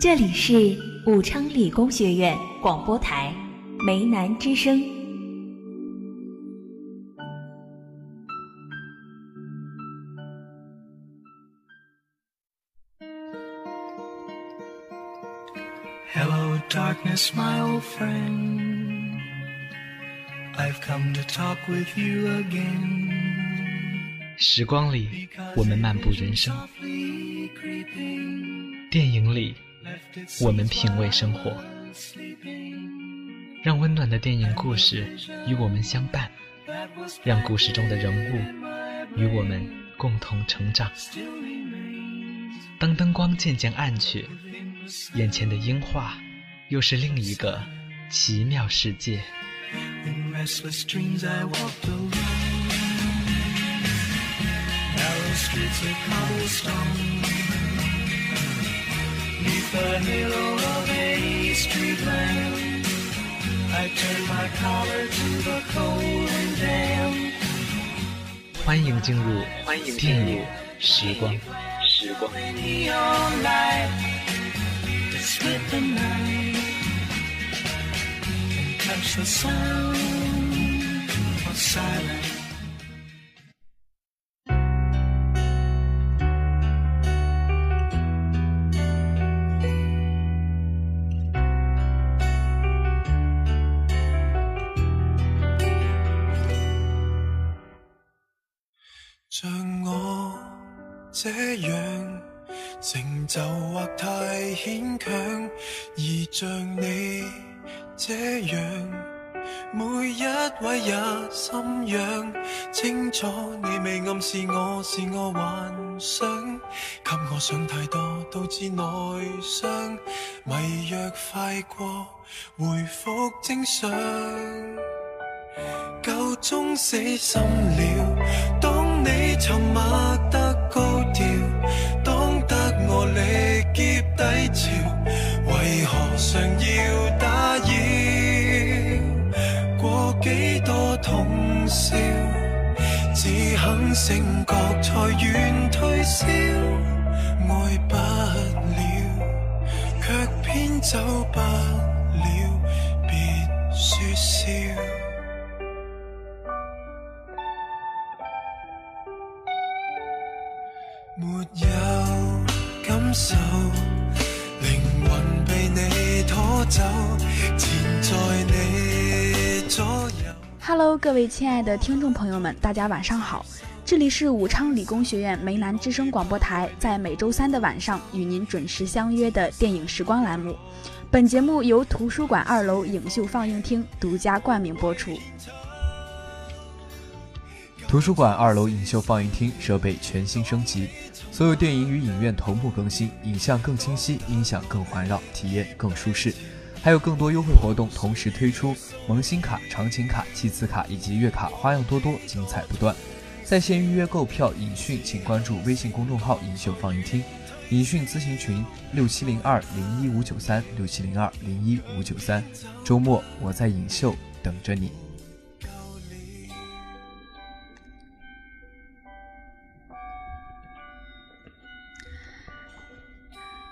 这里是武昌理工学院广播台梅南之声。Hello, darkness, my old friend. I've come to talk with you again. 时光里，我们漫步人生；电影里，我们品味生活。让温暖的电影故事与我们相伴，让故事中的人物与我们共同成长。当灯光渐渐暗去，眼前的樱花又是另一个奇妙世界。Neath the halo of a street lamp, I turned my collar to the cold and damp. 欢迎进入电影时光。时光。Neon light that split the night and touch the sound of silence. 而像你这样，每一位也心痒。清楚你未暗示我是我幻想，给我想太多导致内伤，迷药快过，回复正常。夠鐘死心了。当你沉默醒覺才願退燒，愛不了，卻偏走不了，別説笑。沒有感受，靈魂被你拖走，纏在你左右。Hello，各位親愛的聽眾朋友們，大家晚上好！这里是武昌理工学院梅南之声广播台，在每周三的晚上与您准时相约的电影时光栏目。本节目由图书馆二楼影秀放映厅独家冠名播出。图书馆二楼影秀放映厅设备全新升级，所有电影与影院同步更新，影像更清晰，音响更环绕，体验更舒适。还有更多优惠活动同时推出，萌新卡、長情卡、季次卡以及月卡花样多多，精彩不断。在线预约购票影讯，请关注微信公众号“影秀放映厅”，影讯咨询群六七零二零一五九三六七零二零一五九三。周末我在影秀等着你。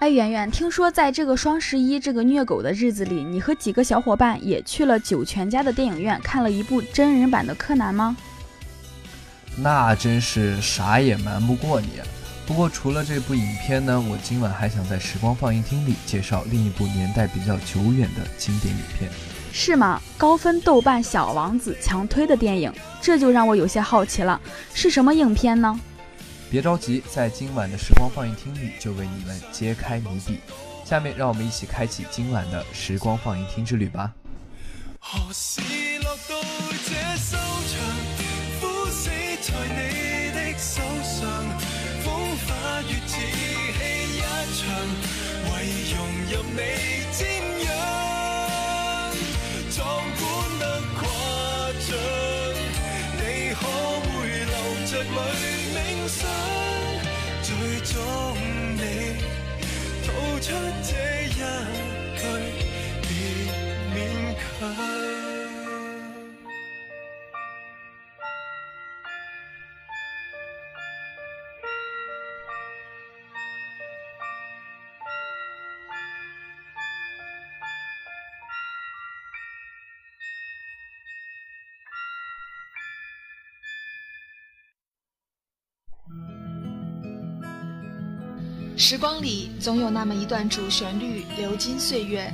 哎，圆圆，听说在这个双十一这个虐狗的日子里，你和几个小伙伴也去了九泉家的电影院看了一部真人版的柯南吗？那真是啥也瞒不过你。不过除了这部影片呢，我今晚还想在时光放映厅里介绍另一部年代比较久远的经典影片。是吗？高分豆瓣小王子强推的电影，这就让我有些好奇了，是什么影片呢？别着急，在今晚的时光放映厅里就为你们揭开谜底。下面让我们一起开启今晚的时光放映厅之旅吧。何時落到這留时光里总有那么一段主旋律流金岁月，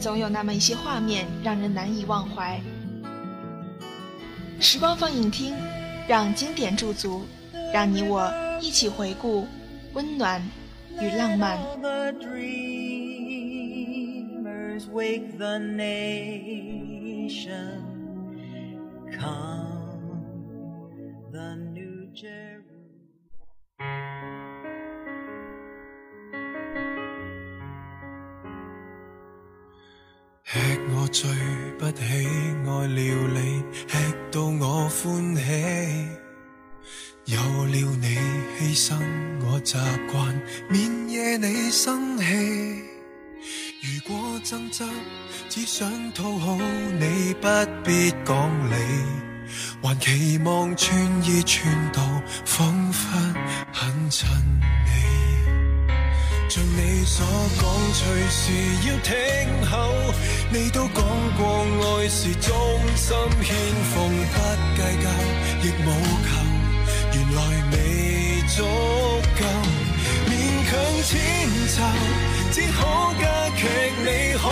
总有那么一些画面让人难以忘怀。时光放映厅，让经典驻足，让你我一起回顾温暖与浪漫。吃最不喜爱料理，吃到我欢喜。有了你牺牲我习惯，免惹你生气。如果争执，只想讨好你，不必讲理，还期望穿衣穿到仿佛很衬你。像你所讲，随时要听候。你都讲过爱是忠心献奉，不计较亦无求。原来未足够，勉强迁就，只可加剧你渴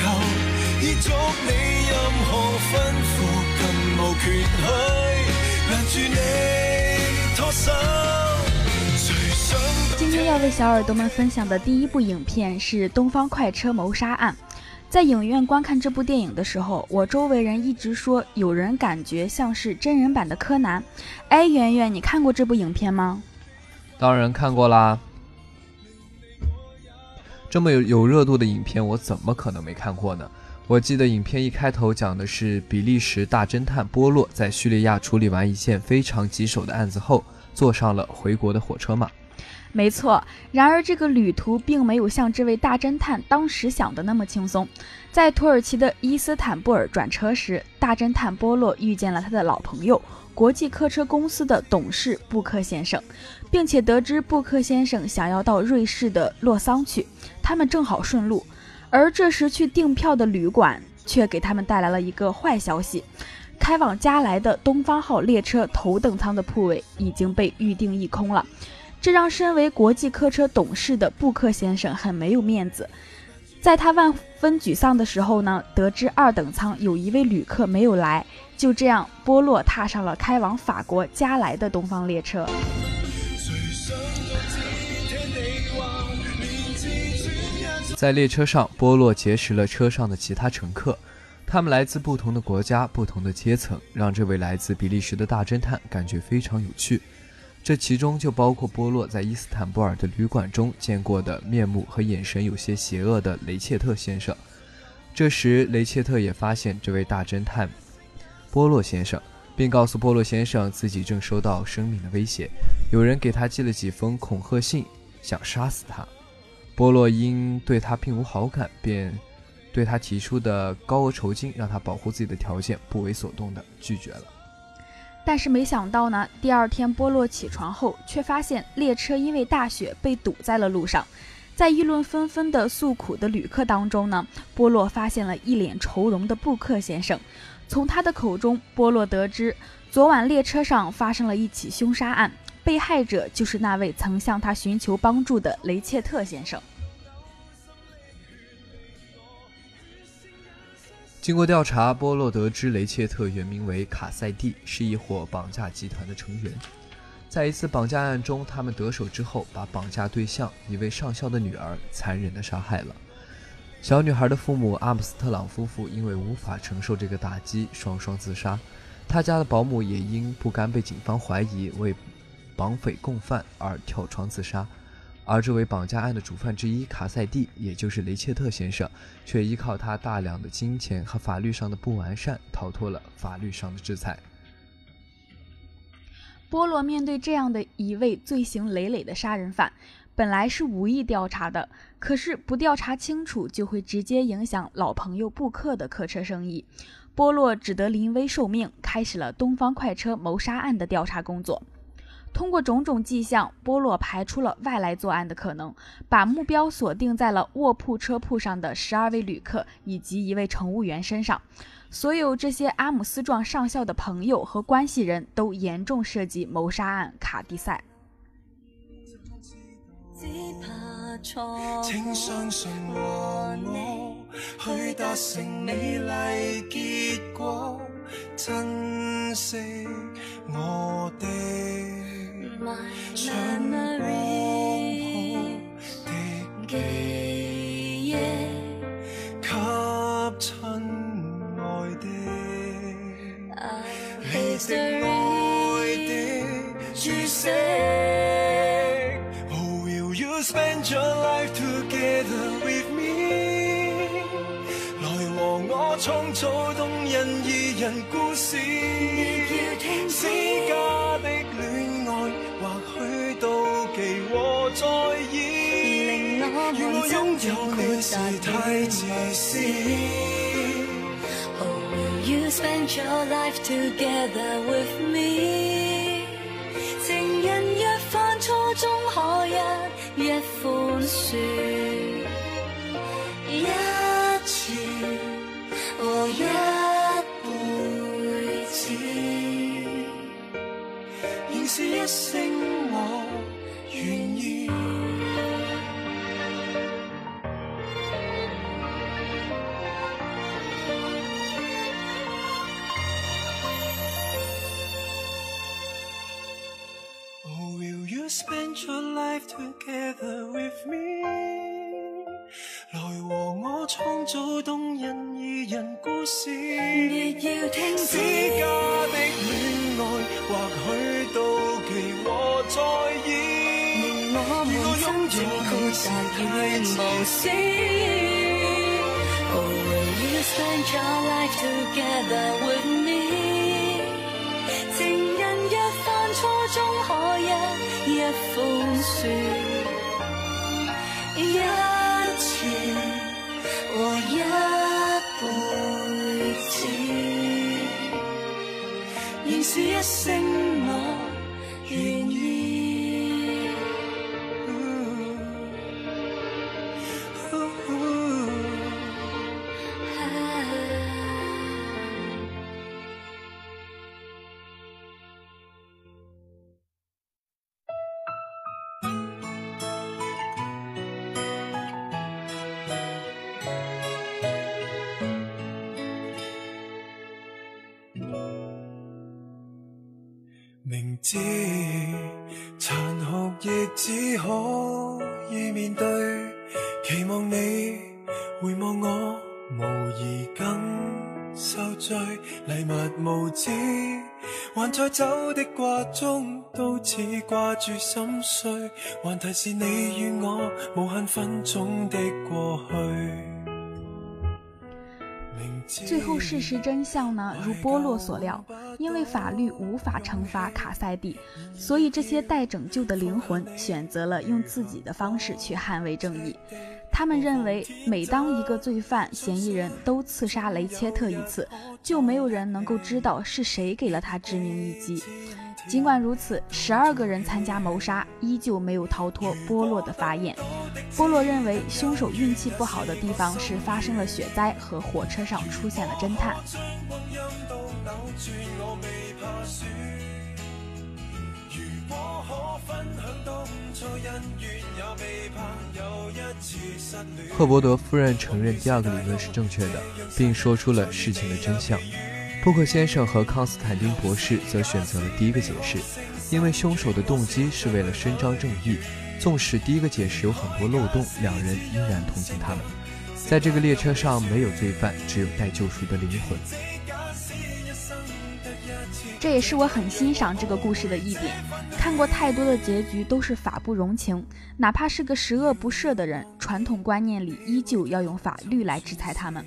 求。依足你任何吩咐，更无权去拦住你拖手。今天要为小耳朵们分享的第一部影片是《东方快车谋杀案》。在影院观看这部电影的时候，我周围人一直说有人感觉像是真人版的柯南。哎，圆圆，你看过这部影片吗？当然看过啦。这么有有热度的影片，我怎么可能没看过呢？我记得影片一开头讲的是比利时大侦探波洛在叙利亚处理完一件非常棘手的案子后。坐上了回国的火车嘛？没错。然而，这个旅途并没有像这位大侦探当时想的那么轻松。在土耳其的伊斯坦布尔转车时，大侦探波洛遇见了他的老朋友国际客车公司的董事布克先生，并且得知布克先生想要到瑞士的洛桑去，他们正好顺路。而这时去订票的旅馆却给他们带来了一个坏消息。开往加莱的东方号列车头等舱的铺位已经被预定一空了，这让身为国际客车董事的布克先生很没有面子。在他万分沮丧的时候呢，得知二等舱有一位旅客没有来，就这样波洛踏上了开往法国加莱的东方列车。在列车上，波洛结识了车上的其他乘客。他们来自不同的国家、不同的阶层，让这位来自比利时的大侦探感觉非常有趣。这其中就包括波洛在伊斯坦布尔的旅馆中见过的面目和眼神有些邪恶的雷切特先生。这时，雷切特也发现这位大侦探波洛先生，并告诉波洛先生自己正受到生命的威胁，有人给他寄了几封恐吓信，想杀死他。波洛因对他并无好感，便。对他提出的高额酬金，让他保护自己的条件，不为所动的拒绝了。但是没想到呢，第二天波洛起床后，却发现列车因为大雪被堵在了路上。在议论纷纷的诉苦的旅客当中呢，波洛发现了一脸愁容的布克先生。从他的口中，波洛得知昨晚列车上发生了一起凶杀案，被害者就是那位曾向他寻求帮助的雷切特先生。经过调查，波洛得知雷切特原名为卡塞蒂，是一伙绑架集团的成员。在一次绑架案中，他们得手之后，把绑架对象一位上校的女儿残忍地杀害了。小女孩的父母阿姆斯特朗夫妇因为无法承受这个打击，双双自杀。他家的保姆也因不甘被警方怀疑为绑匪共犯而跳窗自杀。而这位绑架案的主犯之一卡塞蒂，也就是雷切特先生，却依靠他大量的金钱和法律上的不完善，逃脱了法律上的制裁。波罗面对这样的一位罪行累累的杀人犯，本来是无意调查的，可是不调查清楚，就会直接影响老朋友布克的客车生意。波洛只得临危受命，开始了东方快车谋杀案的调查工作。通过种种迹象，波洛排除了外来作案的可能，把目标锁定在了卧铺车铺上的十二位旅客以及一位乘务员身上。所有这些阿姆斯壮上校的朋友和关系人都严重涉及谋杀案。卡蒂塞请相信和我去达成美丽结果，珍惜我的相好的记忆，给亲爱的你的爱的注释。Oh, will you spend your life together with me？来和我创造动人二人故事。是太自私。 Oh, will you spend your life together with me？情人若犯错，终可一一宽恕。 see? Or will you spend your life together with me? 無疑更受罪。禮物無知，還在走的掛中，都似掛住心碎，還提示你與我無限分鐘的過去。最后事实真相呢，如波洛所料，因为法律无法惩罚卡塞蒂，所以这些待拯救的灵魂选择了用自己的方式去捍卫正义。他们认为，每当一个罪犯、嫌疑人都刺杀雷切特一次，就没有人能够知道是谁给了他致命一击。尽管如此，十二个人参加谋杀，依旧没有逃脱波洛的法眼。波洛认为，凶手运气不好的地方是发生了雪灾和火车上出现了侦探。如果可分享當初恩怨，也未怕又一次失戀。赫伯德夫人承认第二个理论是正确的，并说出了事情的真相。布克先生和康斯坦丁博士则选择了第一个解释，因为凶手的动机是为了伸张正义。纵使第一个解释有很多漏洞，两人依然同情他们。在这个列车上没有罪犯，只有待救赎的灵魂。这也是我很欣赏这个故事的一点。看过太多的结局都是法不容情，哪怕是个十恶不赦的人，传统观念里依旧要用法律来制裁他们。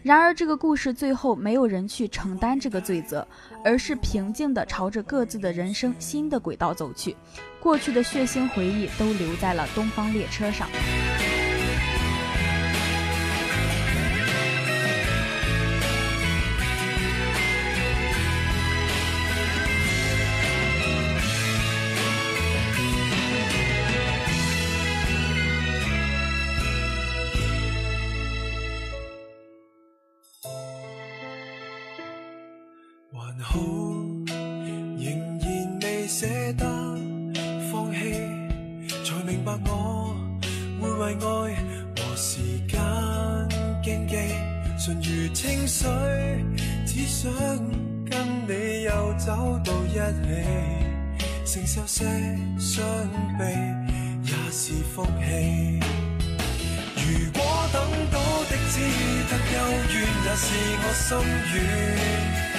然而，这个故事最后没有人去承担这个罪责，而是平静地朝着各自的人生新的轨道走去。过去的血腥回忆都留在了东方列车上。好，仍然未捨得放棄，才明白我会为爱和时间竞技，纯如清水，只想跟你又走到一起，承受些伤悲也是福气。如果等到的只得幽怨，也是我心愿。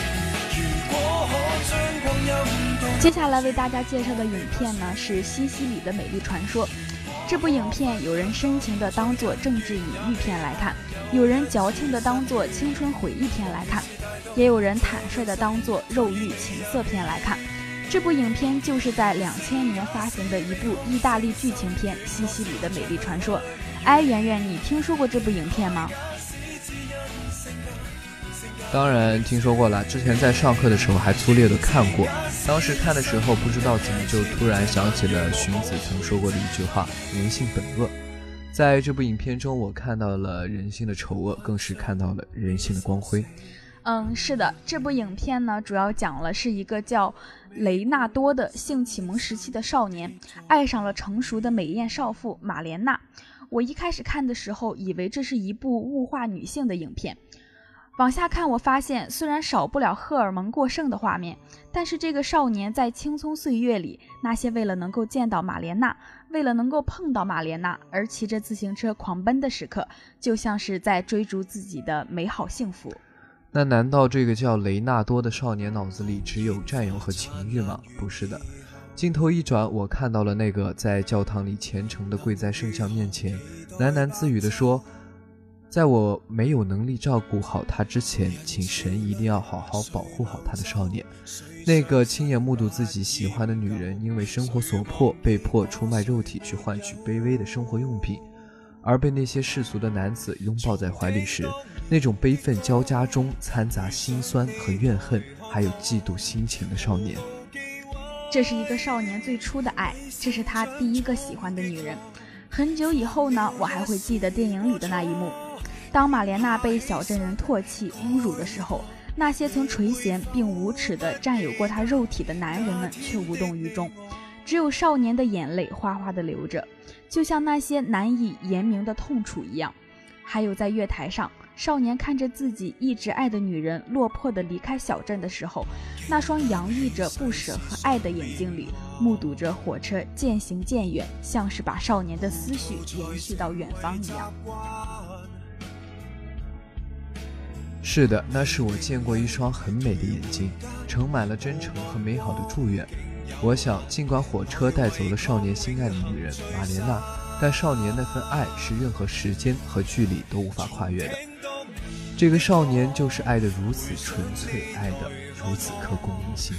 接下来为大家介绍的影片呢是《西西里的美丽传说》。这部影片有人深情的当做政治隐喻片来看，有人矫情的当做青春回忆片来看，也有人坦率的当做肉欲情色片来看。这部影片就是在两千年发行的一部意大利剧情片《西西里的美丽传说》。哎，圆圆，你听说过这部影片吗？当然听说过了，之前在上课的时候还粗略的看过。当时看的时候，不知道怎么就突然想起了荀子曾说过的一句话：“人性本恶。”在这部影片中，我看到了人性的丑恶，更是看到了人性的光辉。嗯，是的，这部影片呢，主要讲了是一个叫雷纳多的性启蒙时期的少年，爱上了成熟的美艳少妇玛莲娜。我一开始看的时候，以为这是一部物化女性的影片。往下看，我发现虽然少不了荷尔蒙过剩的画面，但是这个少年在青葱岁月里，那些为了能够见到玛莲娜，为了能够碰到玛莲娜而骑着自行车狂奔的时刻，就像是在追逐自己的美好幸福。那难道这个叫雷纳多的少年脑子里只有占有和情欲吗？不是的。镜头一转，我看到了那个在教堂里虔诚地跪在圣像面前，喃喃自语地说。在我没有能力照顾好他之前，请神一定要好好保护好他的少年。那个亲眼目睹自己喜欢的女人因为生活所迫，被迫出卖肉体去换取卑微的生活用品，而被那些世俗的男子拥抱在怀里时，那种悲愤交加中掺杂心酸和怨恨，还有嫉妒心情的少年。这是一个少年最初的爱，这是他第一个喜欢的女人。很久以后呢，我还会记得电影里的那一幕。当玛莲娜被小镇人唾弃、侮辱的时候，那些曾垂涎并无耻地占有过她肉体的男人们却无动于衷，只有少年的眼泪哗哗地流着，就像那些难以言明的痛楚一样。还有在月台上，少年看着自己一直爱的女人落魄地离开小镇的时候，那双洋溢着不舍和爱的眼睛里，目睹着火车渐行渐远，像是把少年的思绪延续到远方一样。是的，那是我见过一双很美的眼睛，盛满了真诚和美好的祝愿。我想，尽管火车带走了少年心爱的女人玛莲娜，但少年那份爱是任何时间和距离都无法跨越的。这个少年就是爱得如此纯粹，爱得如此刻骨铭心。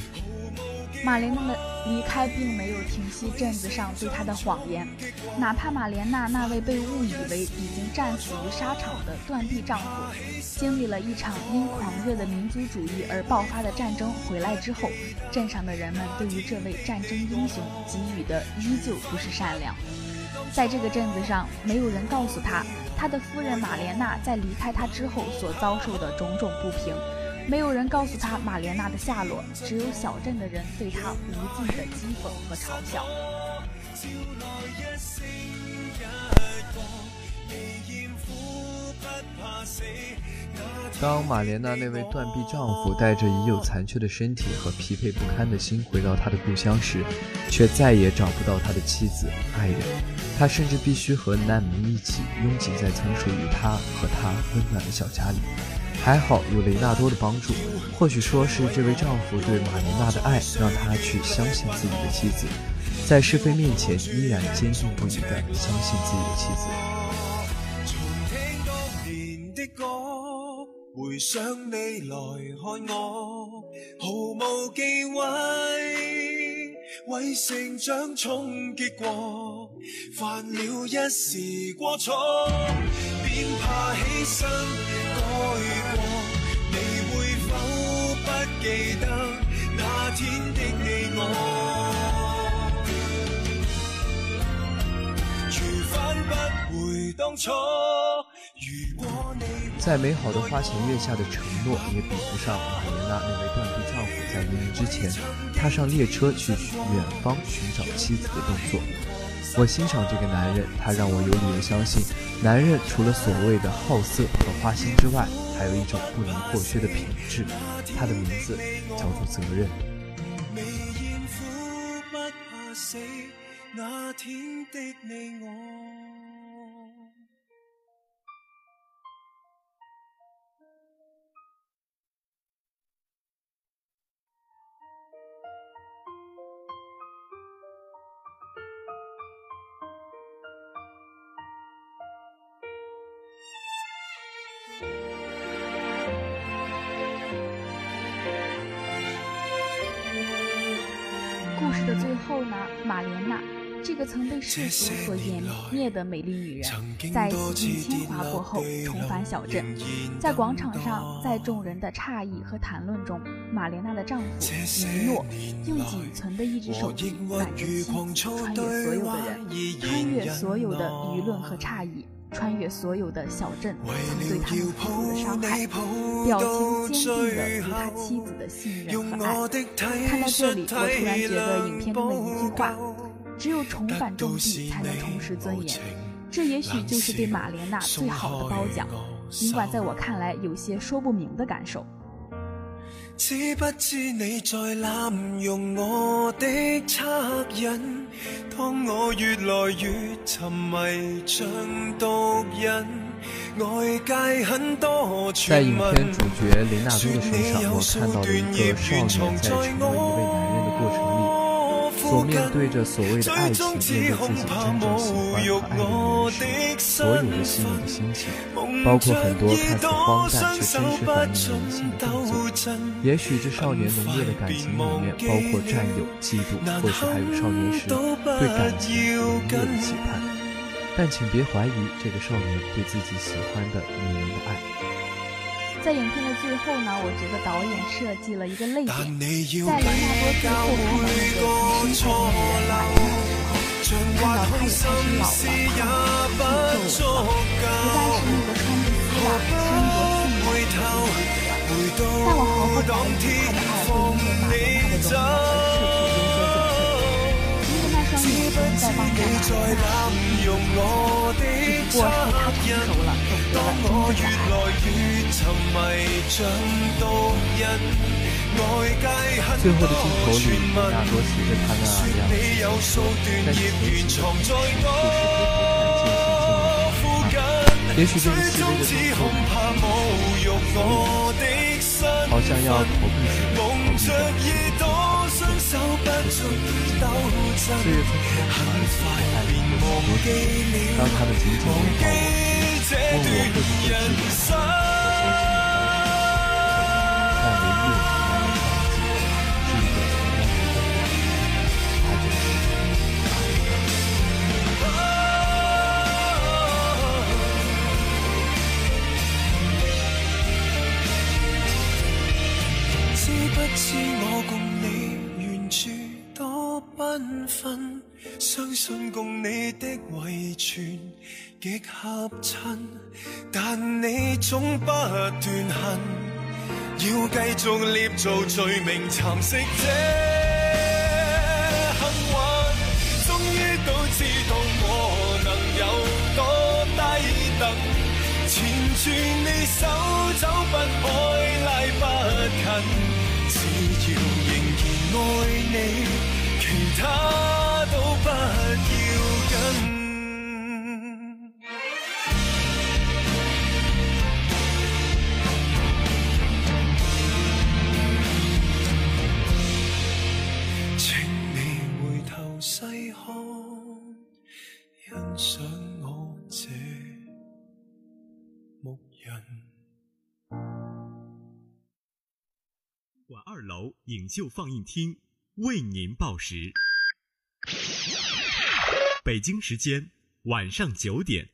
玛莲娜的离开并没有停息镇子上对她的谎言，哪怕玛莲娜那位被误以为已经战死于沙场的断臂丈夫，经历了一场因狂热的民族主义而爆发的战争回来之后，镇上的人们对于这位战争英雄给予的依旧不是善良。在这个镇子上，没有人告诉他，他的夫人玛莲娜在离开他之后所遭受的种种不平。没有人告诉他玛莲娜的下落，只有小镇的人对他无尽的讥讽和嘲笑。当玛莲娜那位断臂丈夫带着已有残缺的身体和疲惫不堪的心回到他的故乡时，却再也找不到他的妻子、爱人，他甚至必须和难民一起拥挤在曾属于他和他温暖的小家里。还好有雷纳多的帮助，或许说是这位丈夫对玛莲娜的爱，让他去相信自己的妻子，在是非面前依然坚定不移地相信自己的妻子。回想你来看我，毫无忌讳，为成长冲击过，犯了一时过错，便怕起身记得那天的你我？如返不回当初。再美好的花前月下的承诺，也比不上玛莲娜那位断臂丈夫在黎明之前踏上列车去远方寻找妻子的动作。我欣赏这个男人，他让我有理由相信，男人除了所谓的好色和花心之外，还有一种不能或缺的品质，它的名字叫做责任。那天的你我。后呢，马莲娜这个曾被世俗所湮灭的美丽女人，在洗尽铅华过后重返小镇，在广场上，在众人的诧异和谈论中，玛莲娜的丈夫尼诺用仅存的一只手臂挽着妻子，穿越所有的人，穿越所有的舆论和诧异。穿越所有的小镇曾对他们付出的伤害，表情坚定的对他妻子的信任和爱。看到这里，我突然觉得影片中的一句话：“只有重返种地，才能重拾尊严。”这也许就是对玛莲娜最好的褒奖。尽管在我看来有些说不明的感受。知不知你在滥用我的恻隐？当我越来越沉迷像毒瘾，外界很多在影传闻片主角雷纳多的身上，我看到了一个少年在成为一位男人的过程所面对着所谓的爱情，面对自己真正喜欢和爱的女人时，所有的细腻的心情，包括很多看似荒诞却真实反映人性的动作。也许这少年浓烈的感情里面，包括占有、嫉妒，或许还有少年时对感情浓烈的期盼。但请别怀疑这个少年对自己喜欢的女人的。在影片的最后呢，我觉得导演设计了一个泪点，在雷纳多最后看到那个曾深爱的女人玛莲娜的时候，看到她也开始老了，不再是那个穿着丝袜、身着性感的女子了。但我毫不怀疑他的爱会因为玛莲娜的容貌而试图有所减退，因为那双眼睛在帮助玛莲娜只不过是他成熟了，懂得了真正的爱。最后的镜头里，雷纳多骑着他那辆自行车，但是同时的同时，就是别看见心情的也许这个细微的动作里，好像要逃避什么，逃避什么。岁月匆匆，而且爱情有多次。当他们紧紧拥抱我时，问我会不会记得我先生但唯一我能让你忘记，是一个从来没动过的人，他就是知不知我共你原住多缤纷？相信共你的遺傳极合衬，但你总不断恨，要继续捏造罪名蚕食这幸运。终于都知道我能有多低等。缠住你手走不看，欣賞我這牧人。馆二楼影秀放映厅为您报时，北京时间晚上九点。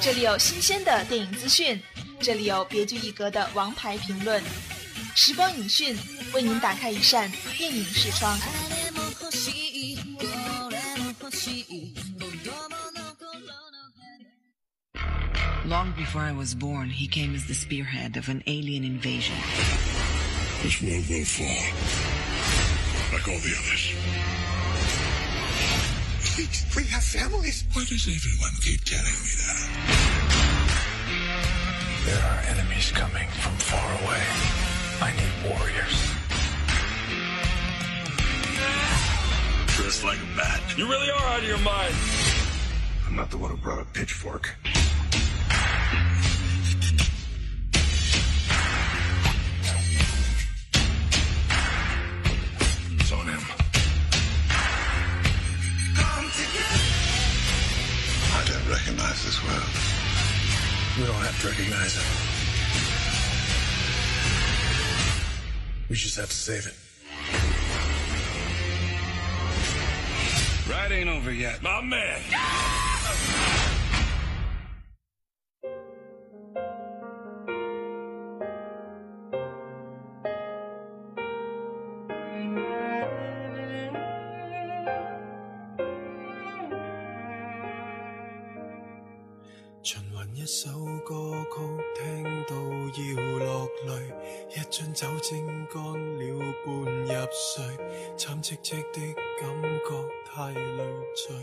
这里有新鲜的电影资讯，这里有别具一格的王牌评论。时光影讯为您打开一扇电影视窗。 Long before I was born, he came as the spearhead of an alien invasion. This world will fall. A like all the others. We have families. Why does everyone keep telling me that? There are enemies coming from far away. I need warriors. Dressed like a bat. You really are out of your mind. I'm not the one who brought a pitchfork. It's on him. I don't recognize this world. We don't have to recognize it. We just have to save it. Ride ain't over yet. My man. 循环一首歌曲，听到要落泪，一樽酒精乾了半入睡，慘戚戚的感覺太累贅。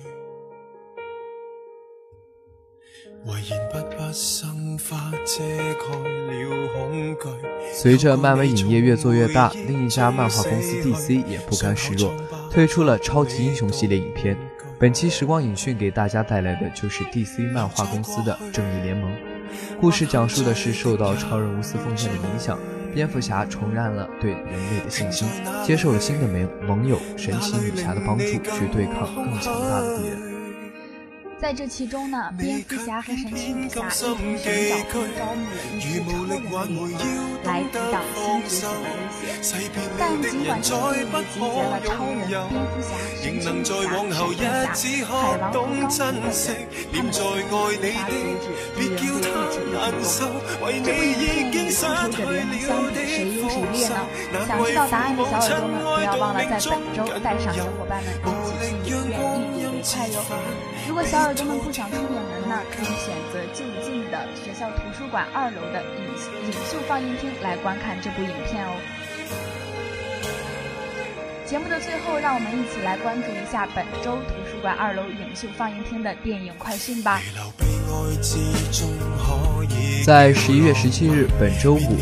遺言不不生花遮蓋了恐懼。随着漫威影业越做越大，另一家漫画公司 DC 也不甘示弱，推出了超级英雄系列影片。本期时光影讯给大家带来的就是 DC 漫画公司的《正义联盟》。故事讲述的是受到超人无私奉献的影响，蝙蝠侠重燃了对人类的信心，接受了新的盟盟友神奇女侠的帮助，去对抗更强大的敌人。在这其中呢，蝙蝠侠和神奇女侠一同寻找并招募了一支超人的联盟，来抵挡新觉醒的威胁。但尽管这个队伍集结了超人、蝙蝠侠、神奇女侠、闪电侠、海王和钢铁等人，他们却无法阻止敌人对地球的进攻。这部影片与复仇者联盟相比，谁优谁劣呢？想知道答案的小耳朵们，不要忘了在本周带上小伙伴们一起去影院一快哟！如果小耳朵们不想出远门呢，可以选择就近的学校图书馆二楼的影影秀放映厅来观看这部影片哦。节目的最后，让我们一起来关注一下本周图书馆二楼影秀放映厅的电影快讯吧。在十一月十七日，本周五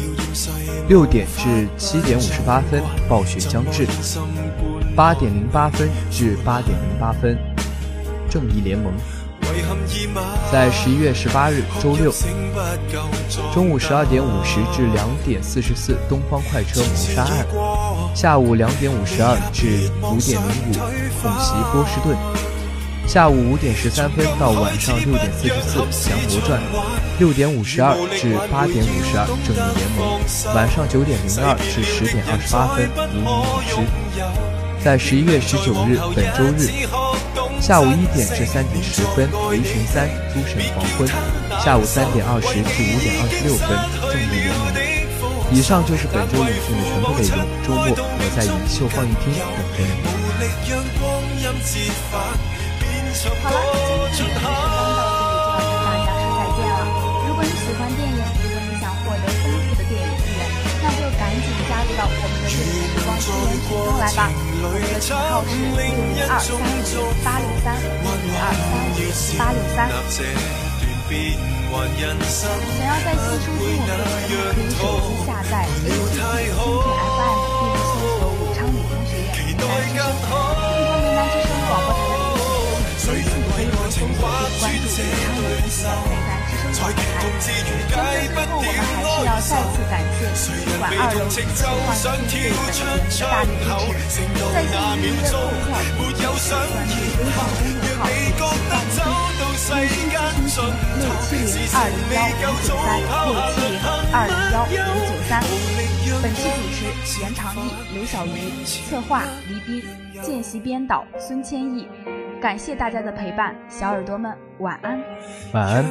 六点至七点五十八分，《暴雪将至》；八点零八分至八点零八分，《正义联盟》。在十一月十八日周六中午十二点五十至两点四十四，《东方快车谋杀案》；下午两点五十二至五点零五，《恐袭波士顿》；下午五点十三分到晚上六点四十四，《降魔传》；六点五十二至八点五十二，《正义联盟》；晚上九点零二至十点二十八分，《黎明舞狮》。在十一月十九日本周日。下午一点至三点十分，《雷神三：诸神黄昏》；下午三点二十至五点二十六分，《正义联盟》。以上就是本周影讯的全部内容。周末我在银秀放映厅等着你。好了，今天的时光到这里就要跟大家说再见了。如果你喜欢电影，到我们的热血时光资源群中来吧。我们的群号是六零二三五八六三六零二三五八六三。想要在线收听我们的节目，可以手机下载 APP 蜻蜓 FM，并搜索武昌理工学院梅南之声。更多梅南之声广播台的内容，请微信、微博搜索并关注武昌理工学院梅南之声广播台。节目的最后，我们还是要再次感谢图书馆二楼影秀放映厅对本节目的大力支持。在线预约购票，请关注微信公众号“影秀放映厅”，微信咨询六七零二零幺五九三六七零二零幺五九三。本期主持袁长义、刘小鱼，策划黎斌，见习编导孙千亿。感谢大家的陪伴，小耳朵们晚安。晚安。